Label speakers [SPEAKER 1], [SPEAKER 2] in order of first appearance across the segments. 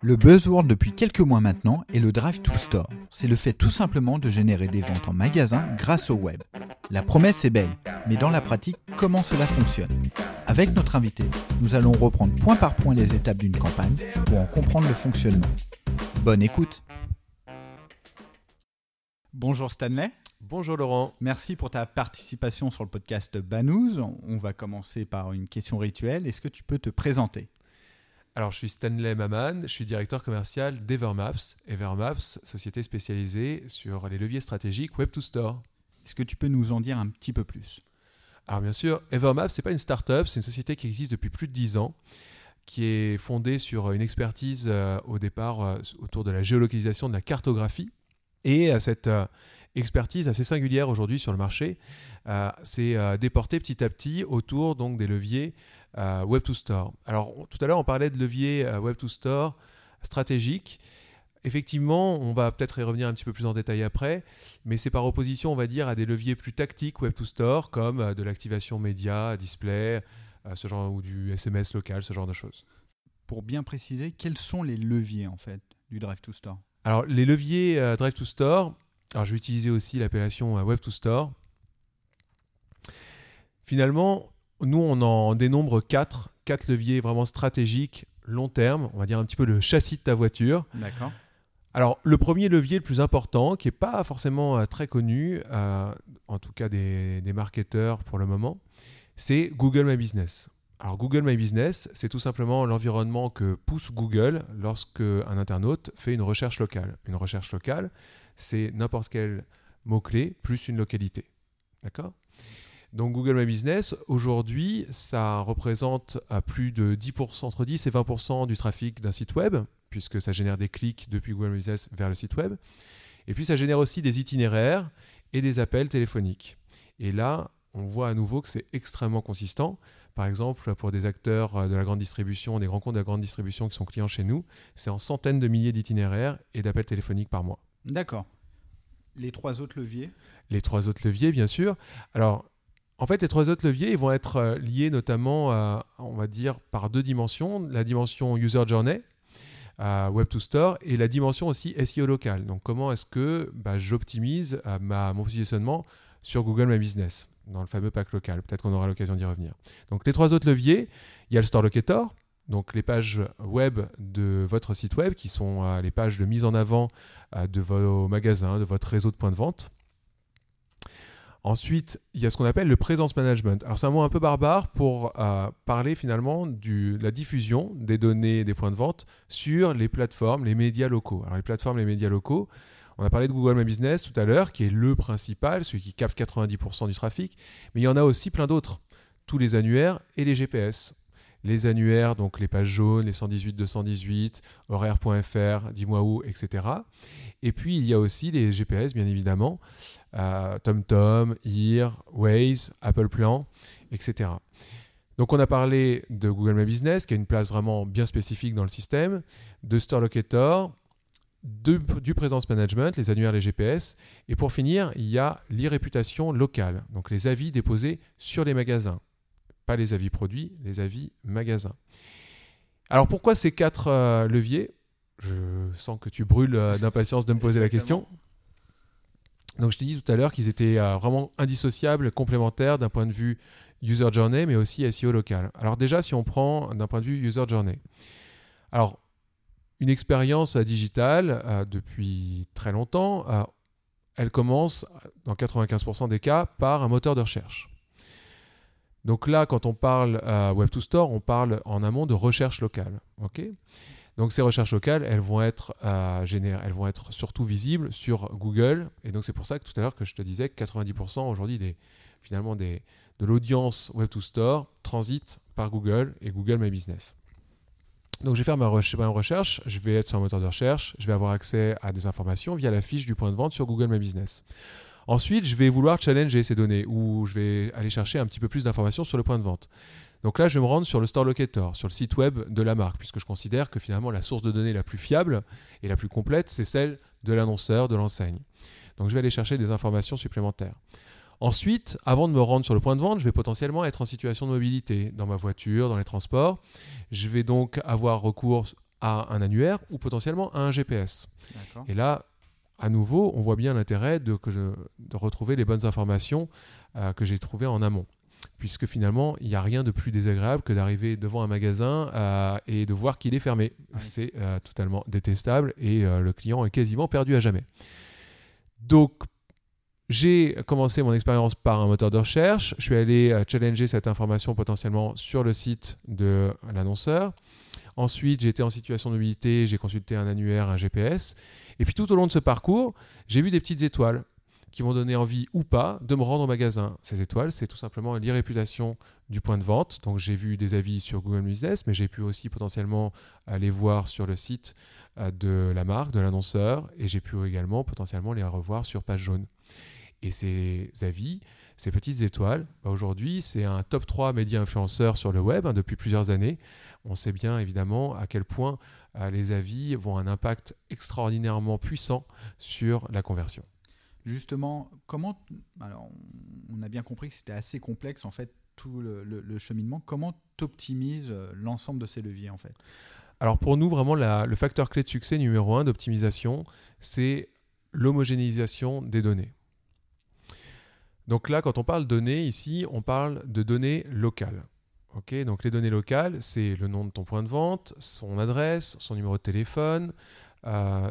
[SPEAKER 1] Le buzzword depuis quelques mois maintenant est le Drive to Store. C'est le fait tout simplement de générer des ventes en magasin grâce au web. La promesse est belle, mais dans la pratique, comment cela fonctionne? Avec notre invité, nous allons reprendre point par point les étapes d'une campagne pour en comprendre le fonctionnement. Bonne écoute Bonjour Stanley.
[SPEAKER 2] Bonjour Laurent.
[SPEAKER 1] Merci pour ta participation sur le podcast Banous. On va commencer par une question rituelle. Est-ce que tu peux te présenter?
[SPEAKER 2] Alors, je suis Stanley Maman, je suis directeur commercial d'Evermaps. Evermaps, société spécialisée sur les leviers stratégiques Web2Store.
[SPEAKER 1] Est-ce que tu peux nous en dire un petit peu plus?
[SPEAKER 2] Alors, bien sûr, Evermaps, ce n'est pas une start-up, c'est une société qui existe depuis plus de 10 ans, qui est fondée sur une expertise euh, au départ euh, autour de la géolocalisation, de la cartographie. Et euh, cette expertise assez singulière aujourd'hui sur le marché, c'est déportée petit à petit autour donc, des leviers euh, Web to Store. Alors tout à l'heure on parlait de levier euh, Web to Store stratégique. Effectivement, on va peut-être y revenir un petit peu plus en détail après, mais c'est par opposition, on va dire, à des leviers plus tactiques Web to Store, comme euh, de l'activation média, display, ce genre, ou du SMS local, ce genre de choses.
[SPEAKER 1] Pour bien préciser, quels sont les leviers en fait du Drive to Store?
[SPEAKER 2] Alors les leviers Drive to Store, alors je vais utiliser aussi l'appellation Web to Store. Finalement, nous, on en dénombre quatre, quatre leviers vraiment stratégiques, long terme, on va dire un petit peu le châssis de ta voiture.
[SPEAKER 1] D'accord.
[SPEAKER 2] Alors, le premier levier le plus important, qui n'est pas forcément euh, très connu, euh, en tout cas des, des marketeurs pour le moment, c'est Google My Business. Alors, Google My Business, c'est tout simplement l'environnement que pousse Google lorsque un internaute fait une recherche locale. Une recherche locale, c'est n'importe quel mot-clé plus une localité. D'accord? Donc Google My Business, aujourd'hui, ça représente à plus de 10%, entre 10 et 20% du trafic d'un site web, puisque ça génère des clics depuis Google My Business vers le site web. Et puis ça génère aussi des itinéraires et des appels téléphoniques. Et là, on voit à nouveau que c'est extrêmement consistant. Par exemple, pour des acteurs de la grande distribution, des grands comptes de la grande distribution qui sont clients chez nous, c'est en centaines de milliers d'itinéraires et d'appels téléphoniques par mois.
[SPEAKER 1] D'accord. Les trois autres leviers?
[SPEAKER 2] Les trois autres leviers, bien sûr. Alors, en fait, les trois autres leviers ils vont être euh, liés notamment, on va dire, par deux dimensions. La dimension user journey, Web to Store, et la dimension aussi SEO local. Donc, comment est-ce que bah, j'optimise euh, mon positionnement sur Google My Business, dans le fameux pack local. Peut-être qu'on aura l'occasion d'y revenir. Donc, les trois autres leviers, il y a le Store Locator, donc les pages web de votre site web, qui sont euh, les pages de mise en avant de vos magasins, de votre réseau de points de vente. Ensuite, il y a ce qu'on appelle le présence management. Alors c'est un mot un peu barbare pour euh, parler finalement de la diffusion des données des points de vente sur les plateformes, les médias locaux. Alors les plateformes, les médias locaux, on a parlé de Google My Business tout à l'heure, qui est le principal, celui qui capte 90% du trafic, mais il y en a aussi plein d'autres. Tous les annuaires et les GPS les annuaires, donc les pages jaunes, les 118 218, horaire.fr, dis-moi où, etc. Et puis il y a aussi les GPS, bien évidemment, TomTom, Ear, Waze, Apple Plan, etc. Donc on a parlé de Google My Business, qui a une place vraiment bien spécifique dans le système, de Store Locator, du présence management, les annuaires, les GPS. Et pour finir, il y a l'e-réputation locale, donc les avis déposés sur les magasins pas les avis produits, les avis magasins. Alors pourquoi ces quatre euh, leviers? Je sens que tu brûles euh, d'impatience de me poser la question. Donc je t'ai dit tout à l'heure qu'ils étaient euh, vraiment indissociables, complémentaires d'un point de vue user journey, mais aussi SEO local. Alors déjà, si on prend d'un point de vue user journey. Alors, une expérience digitale depuis très longtemps, elle commence dans 95% des cas par un moteur de recherche. Donc là, quand on parle à Web2Store, on parle en amont de recherche locale. Donc ces recherches locales, elles vont être euh, elles vont être surtout visibles sur Google. Et donc c'est pour ça que tout à l'heure que je te disais que 90% aujourd'hui finalement de l'audience Web2Store transite par Google et Google My Business. Donc je vais faire ma, ma recherche, je vais être sur un moteur de recherche, je vais avoir accès à des informations via la fiche du point de vente sur Google My Business. Ensuite, je vais vouloir challenger ces données ou je vais aller chercher un petit peu plus d'informations sur le point de vente. Donc là, je vais me rendre sur le Store Locator, sur le site web de la marque, puisque je considère que finalement la source de données la plus fiable et la plus complète, c'est celle de l'annonceur, de l'enseigne. Donc je vais aller chercher des informations supplémentaires. Ensuite, avant de me rendre sur le point de vente, je vais potentiellement être en situation de mobilité dans ma voiture, dans les transports. Je vais donc avoir recours à un annuaire ou potentiellement à un GPS. Et là, à nouveau, on voit bien l'intérêt de retrouver les bonnes informations euh, que j'ai trouvées en amont. Puisque finalement, il n'y a rien de plus désagréable que d'arriver devant un magasin euh, et de voir qu'il est fermé. C'est euh, totalement détestable et euh, le client est quasiment perdu à jamais. Donc, j'ai commencé mon expérience par un moteur de recherche. Je suis allé challenger cette information potentiellement sur le site de l'annonceur. Ensuite, j'ai été en situation de mobilité, j'ai consulté un annuaire, un GPS. Et puis tout au long de ce parcours, j'ai vu des petites étoiles qui m'ont donné envie ou pas de me rendre au magasin. Ces étoiles, c'est tout simplement l'irréputation du point de vente. Donc j'ai vu des avis sur Google Business, mais j'ai pu aussi potentiellement aller voir sur le site euh, de la marque, de l'annonceur, et j'ai pu également potentiellement les revoir sur page jaune. Et ces avis, ces petites étoiles, bah, aujourd'hui, c'est un top 3 médias influenceurs sur le web hein, depuis plusieurs années. On sait bien évidemment à quel point euh, les avis vont un impact extraordinairement puissant sur la conversion.
[SPEAKER 1] Justement, comment. Alors, on a bien compris que c'était assez complexe, en fait, tout le, cheminement. Comment tu optimises l'ensemble de ces leviers, en fait?
[SPEAKER 2] Alors pour nous, vraiment, le facteur clé de succès numéro un d'optimisation, c'est l'homogénéisation des données. Donc là, quand on parle données, ici, on parle de données locales. Ok, donc les données locales, c'est le nom de ton point de vente, son adresse, son numéro de téléphone, euh,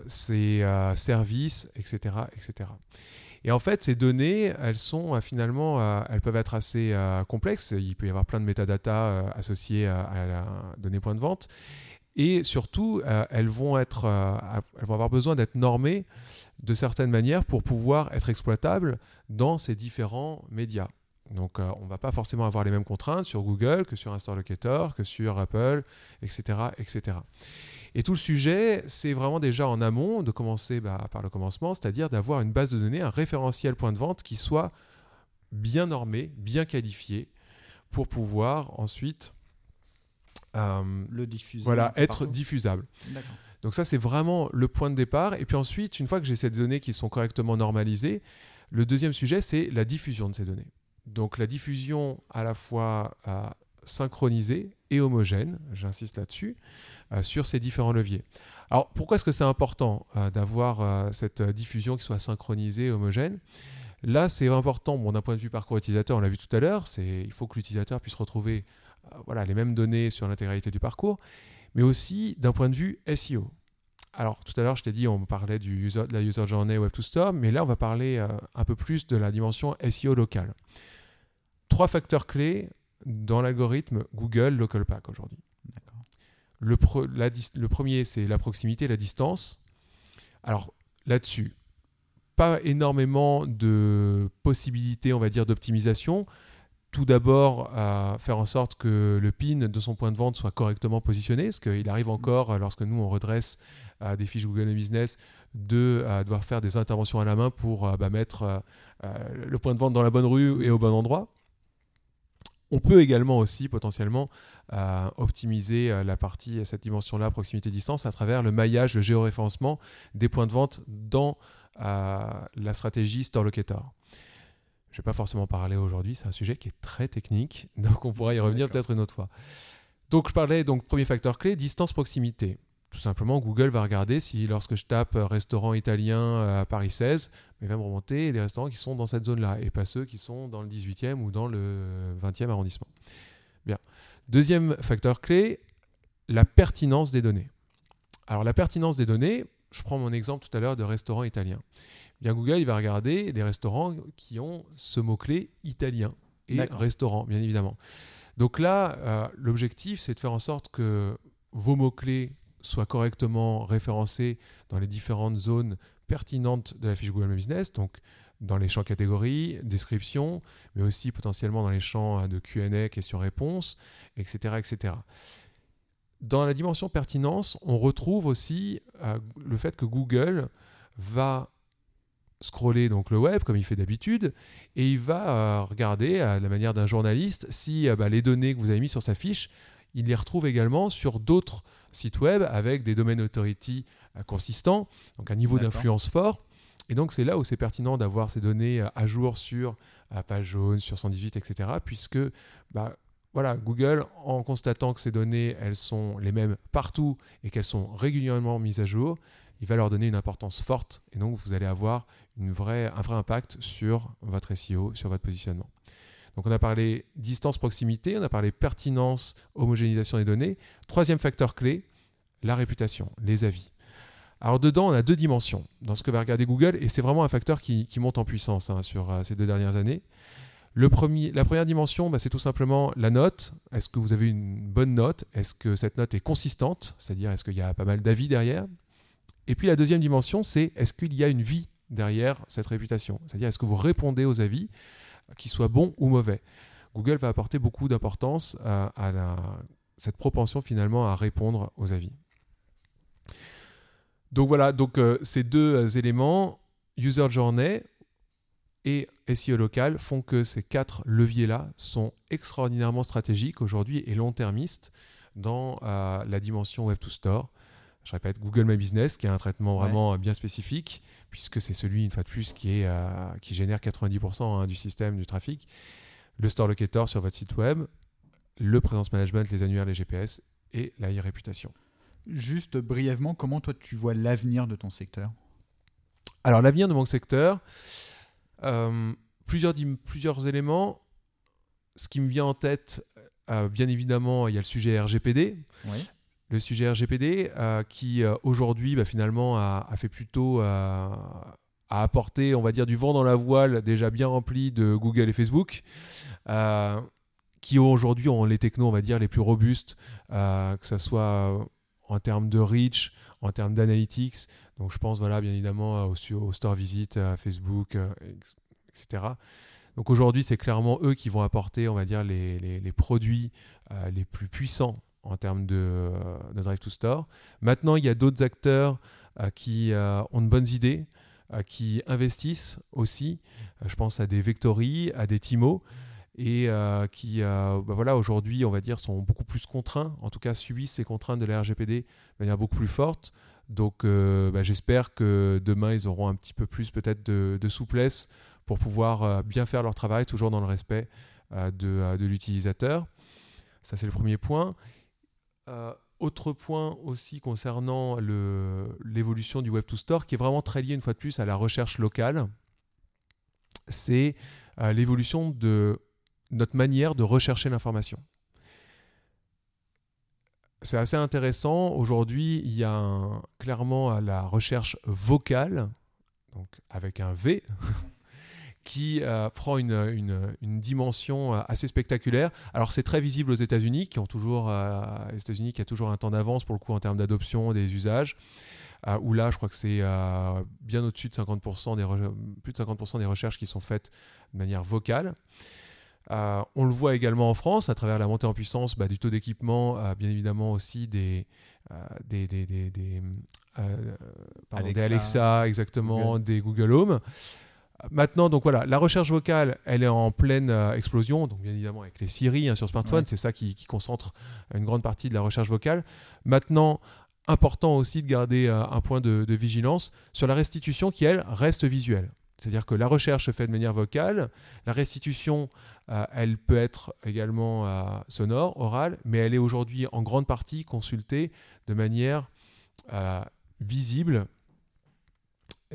[SPEAKER 2] ses euh, services, etc., etc. Et en fait, ces données, elles sont euh, finalement, euh, elles peuvent être assez euh, complexes. Il peut y avoir plein de métadatas euh, associés à, la donnée point de vente. Et surtout, euh, elles vont être, euh, elles vont avoir besoin d'être normées de certaines manières pour pouvoir être exploitables dans ces différents médias. Donc, euh, on ne va pas forcément avoir les mêmes contraintes sur Google que sur Store Locator, que sur Apple, etc., etc. Et tout le sujet, c'est vraiment déjà en amont de commencer bah, par le commencement, c'est-à-dire d'avoir une base de données, un référentiel point de vente qui soit bien normé, bien qualifié, pour pouvoir ensuite euh,
[SPEAKER 1] Le diffuser
[SPEAKER 2] voilà, être
[SPEAKER 1] partout
[SPEAKER 2] diffusable. Donc ça, c'est vraiment le point de départ. Et puis ensuite, une fois que j'ai ces données qui sont correctement normalisées, le deuxième sujet, c'est la diffusion de ces données. Donc la diffusion à la fois synchronisée et homogène, j'insiste là-dessus, euh, sur ces différents leviers. Alors pourquoi est-ce que c'est important euh, d'avoir euh, cette diffusion qui soit synchronisée et homogène? Là, c'est important bon, d'un point de vue parcours utilisateur, on l'a vu tout à l'heure, c'est il faut que l'utilisateur puisse retrouver voilà, les mêmes données sur l'intégralité du parcours, mais aussi d'un point de vue SEO. Alors, tout à l'heure, je t'ai dit, on parlait du user, de la user journey Web to Store, mais là, on va parler un peu plus de la dimension SEO locale. Trois facteurs clés dans l'algorithme Google Local Pack aujourd'hui. Le, premier, c'est la proximité, la distance. Alors, là-dessus, pas énormément de possibilités, on va dire, d'optimisation. Tout d'abord, à faire en sorte que le PIN de son point de vente soit correctement positionné, parce qu'il arrive encore, euh, lorsque nous, on redresse euh, des fiches Google Business, de euh, devoir faire des interventions à la main pour bah, mettre euh, le point de vente dans la bonne rue et au bon endroit. On peut également aussi potentiellement euh, optimiser euh, la partie, cette dimension-là, proximité-distance, à travers le maillage, le géoréférencement des points de vente dans euh, la stratégie Store Locator. Je ne vais pas forcément parler aujourd'hui, c'est un sujet qui est très technique, donc on pourra y revenir peut-être une autre fois. Donc je parlais, donc premier facteur clé, distance-proximité. Tout simplement, Google va regarder si lorsque je tape euh, restaurant italien euh, à Paris 16, il va me remonter les restaurants qui sont dans cette zone-là et pas ceux qui sont dans le 18e ou dans le 20e arrondissement. Bien. Deuxième facteur clé, la pertinence des données. Alors la pertinence des données, je prends mon exemple tout à l'heure de restaurant italien. Bien Google, il va regarder des restaurants qui ont ce mot-clé italien et restaurant, bien évidemment. Donc là, euh, l'objectif, c'est de faire en sorte que vos mots-clés soient correctement référencés dans les différentes zones pertinentes de la fiche Google My Business, donc dans les champs catégories, description, mais aussi potentiellement dans les champs euh, de Q&A, questions-réponses, etc., etc. Dans la dimension pertinence, on retrouve aussi euh, le fait que Google va scroller donc le web comme il fait d'habitude et il va euh, regarder à la manière d'un journaliste si bah, les données que vous avez mis sur sa fiche, il les retrouve également sur d'autres sites web avec des domain authority euh, consistants, donc un niveau d'influence fort. Et donc c'est là où c'est pertinent d'avoir ces données euh, à jour sur euh, page jaune, sur 118, etc. Puisque bah, voilà, Google, en constatant que ces données, elles sont les mêmes partout et qu'elles sont régulièrement mises à jour, il va leur donner une importance forte et donc vous allez avoir une vraie, un vrai impact sur votre SEO, sur votre positionnement. Donc on a parlé distance, proximité, on a parlé pertinence, homogénéisation des données. Troisième facteur clé, la réputation, les avis. Alors dedans, on a deux dimensions dans ce que va regarder Google et c'est vraiment un facteur qui, monte en puissance hein, sur euh, ces deux dernières années. La première dimension, bah, c'est tout simplement la note. Est-ce que vous avez une bonne note? Est-ce que cette note est consistante? C'est-à-dire, est-ce qu'il y a pas mal d'avis derrière? Et puis la deuxième dimension, c'est est-ce qu'il y a une vie derrière cette réputation? C'est-à-dire, est-ce que vous répondez aux avis, qu'ils soient bons ou mauvais Google va apporter beaucoup d'importance à, cette propension finalement à répondre aux avis. Donc voilà, donc euh, ces deux euh, éléments, user journey et SEO local, font que ces quatre leviers-là sont extraordinairement stratégiques aujourd'hui et long-termistes dans euh, la dimension Web to Store. Je répète, Google My Business, qui a un traitement vraiment bien spécifique, puisque c'est celui, une fois de plus, qui, est, qui génère 90% hein, du système du trafic. Le Store Locator sur votre site web, le Présence Management, les annuaires, les GPS et la e-réputation.
[SPEAKER 1] Juste brièvement, comment toi tu vois l'avenir de ton secteur?
[SPEAKER 2] Alors l'avenir de mon secteur, euh, plusieurs, plusieurs éléments. Ce qui me vient en tête, euh, bien évidemment, il y a le sujet RGPD. Le sujet RGPD euh, qui aujourd'hui bah, finalement a, fait plutôt a apporté, on va dire, du vent dans la voile déjà bien rempli de Google et Facebook, qui aujourd'hui ont les technos, on va dire, les plus robustes, que ce soit en termes de reach, en termes d'analytics. Donc je pense voilà, bien évidemment au, au store visit, à Facebook, euh, etc. Donc aujourd'hui, c'est clairement eux qui vont apporter, on va dire, les, les, produits euh, les plus puissants en termes de, euh, Drive to Store. Maintenant, il y a d'autres acteurs qui ont de bonnes idées, qui investissent aussi. je pense à des Vectory, à des Timo et euh, qui, euh, bah voilà, aujourd'hui, on va dire, sont beaucoup plus contraints, en tout cas subissent ces contraintes de la RGPD de manière beaucoup plus forte. Donc, euh, bah, j'espère que demain, ils auront un petit peu plus peut-être de, souplesse pour pouvoir bien faire leur travail, toujours dans le respect de l'utilisateur. Ça, c'est le premier point. Autre point aussi concernant l'évolution du Web to Store, qui est vraiment très lié une fois de plus à la recherche locale, c'est l'évolution de notre manière de rechercher l'information. C'est assez intéressant. Aujourd'hui, il y a clairement la recherche vocale, donc avec un V, qui euh, prend une, dimension euh, assez spectaculaire. Alors c'est très visible aux États-Unis, qui ont toujours, euh, les États-Unis qui a toujours un temps d'avance pour le coup en termes d'adoption des usages. où là, je crois que c'est bien au-dessus de 50% des plus de 50% des recherches qui sont faites de manière vocale. On le voit également en France à travers la montée en puissance bah, du taux d'équipement, bien évidemment aussi des, des, des, des, des, Alexa, exactement, des Google Home. Maintenant, donc voilà, la recherche vocale, elle est en pleine explosion, donc bien évidemment avec les Siri hein, sur smartphone, c'est ça qui, concentre une grande partie de la recherche vocale. Maintenant, important aussi de garder un point de, de vigilance sur la restitution qui, elle, reste visuelle. C'est-à-dire que la recherche se fait de manière vocale, la restitution, euh, elle peut être également euh, sonore, orale, mais elle est aujourd'hui en grande partie consultée de manière euh, visible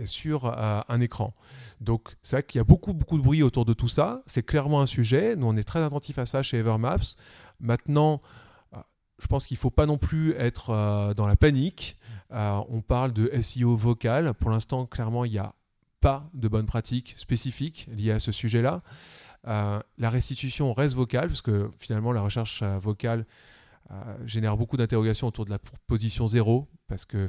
[SPEAKER 2] sur un écran. Donc c'est vrai qu'il y a beaucoup beaucoup de bruit autour de tout ça. C'est clairement un sujet. Nous on est très attentifs à ça chez Evermaps. Maintenant, je pense qu'il ne faut pas non plus être dans la panique. on parle de SEO vocal. Pour l'instant, clairement, il y a pas de bonnes pratiques spécifiques liées à ce sujet-là. Euh, la restitution reste vocale, parce que finalement, la recherche euh, vocale euh, génère beaucoup d'interrogations autour de la position zéro, parce que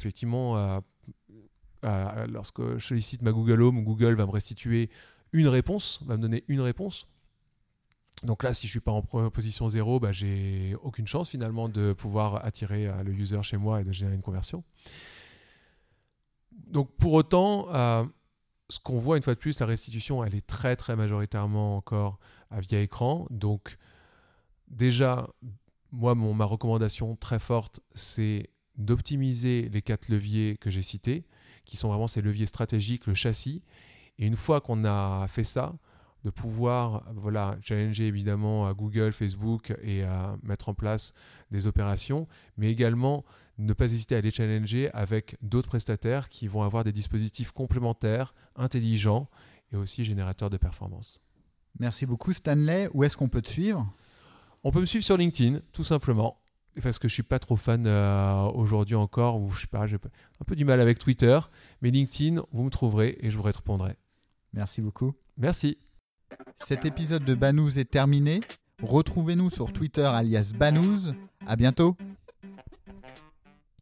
[SPEAKER 2] lorsque je sollicite ma Google Home, Google va me restituer une réponse, va me donner une réponse. Donc là, si je suis pas en position zéro, bah, j'ai aucune chance finalement de pouvoir attirer le user chez moi et de générer une conversion. Donc pour autant, ce qu'on voit une fois de plus, la restitution, elle est très très majoritairement encore à via écran. Donc déjà, moi, mon, ma recommandation très forte, c'est d'optimiser les quatre leviers que j'ai cités, qui sont vraiment ces leviers stratégiques, le châssis. Et une fois qu'on a fait ça, de pouvoir voilà, challenger évidemment à Google, Facebook et à mettre en place des opérations, mais également ne pas hésiter à les challenger avec d'autres prestataires qui vont avoir des dispositifs complémentaires, intelligents et aussi générateurs de performance.
[SPEAKER 1] Merci beaucoup Stanley. Où est-ce qu'on peut te suivre?
[SPEAKER 2] On peut me suivre sur LinkedIn, tout simplement. Parce que je suis pas trop fan euh, aujourd'hui encore, ou je sais pas, j'ai un peu du mal avec Twitter, mais LinkedIn, vous me trouverez et je vous répondrai.
[SPEAKER 1] Merci beaucoup.
[SPEAKER 2] Merci.
[SPEAKER 1] Cet épisode de Banous est terminé. Retrouvez-nous sur Twitter alias Banous. À bientôt.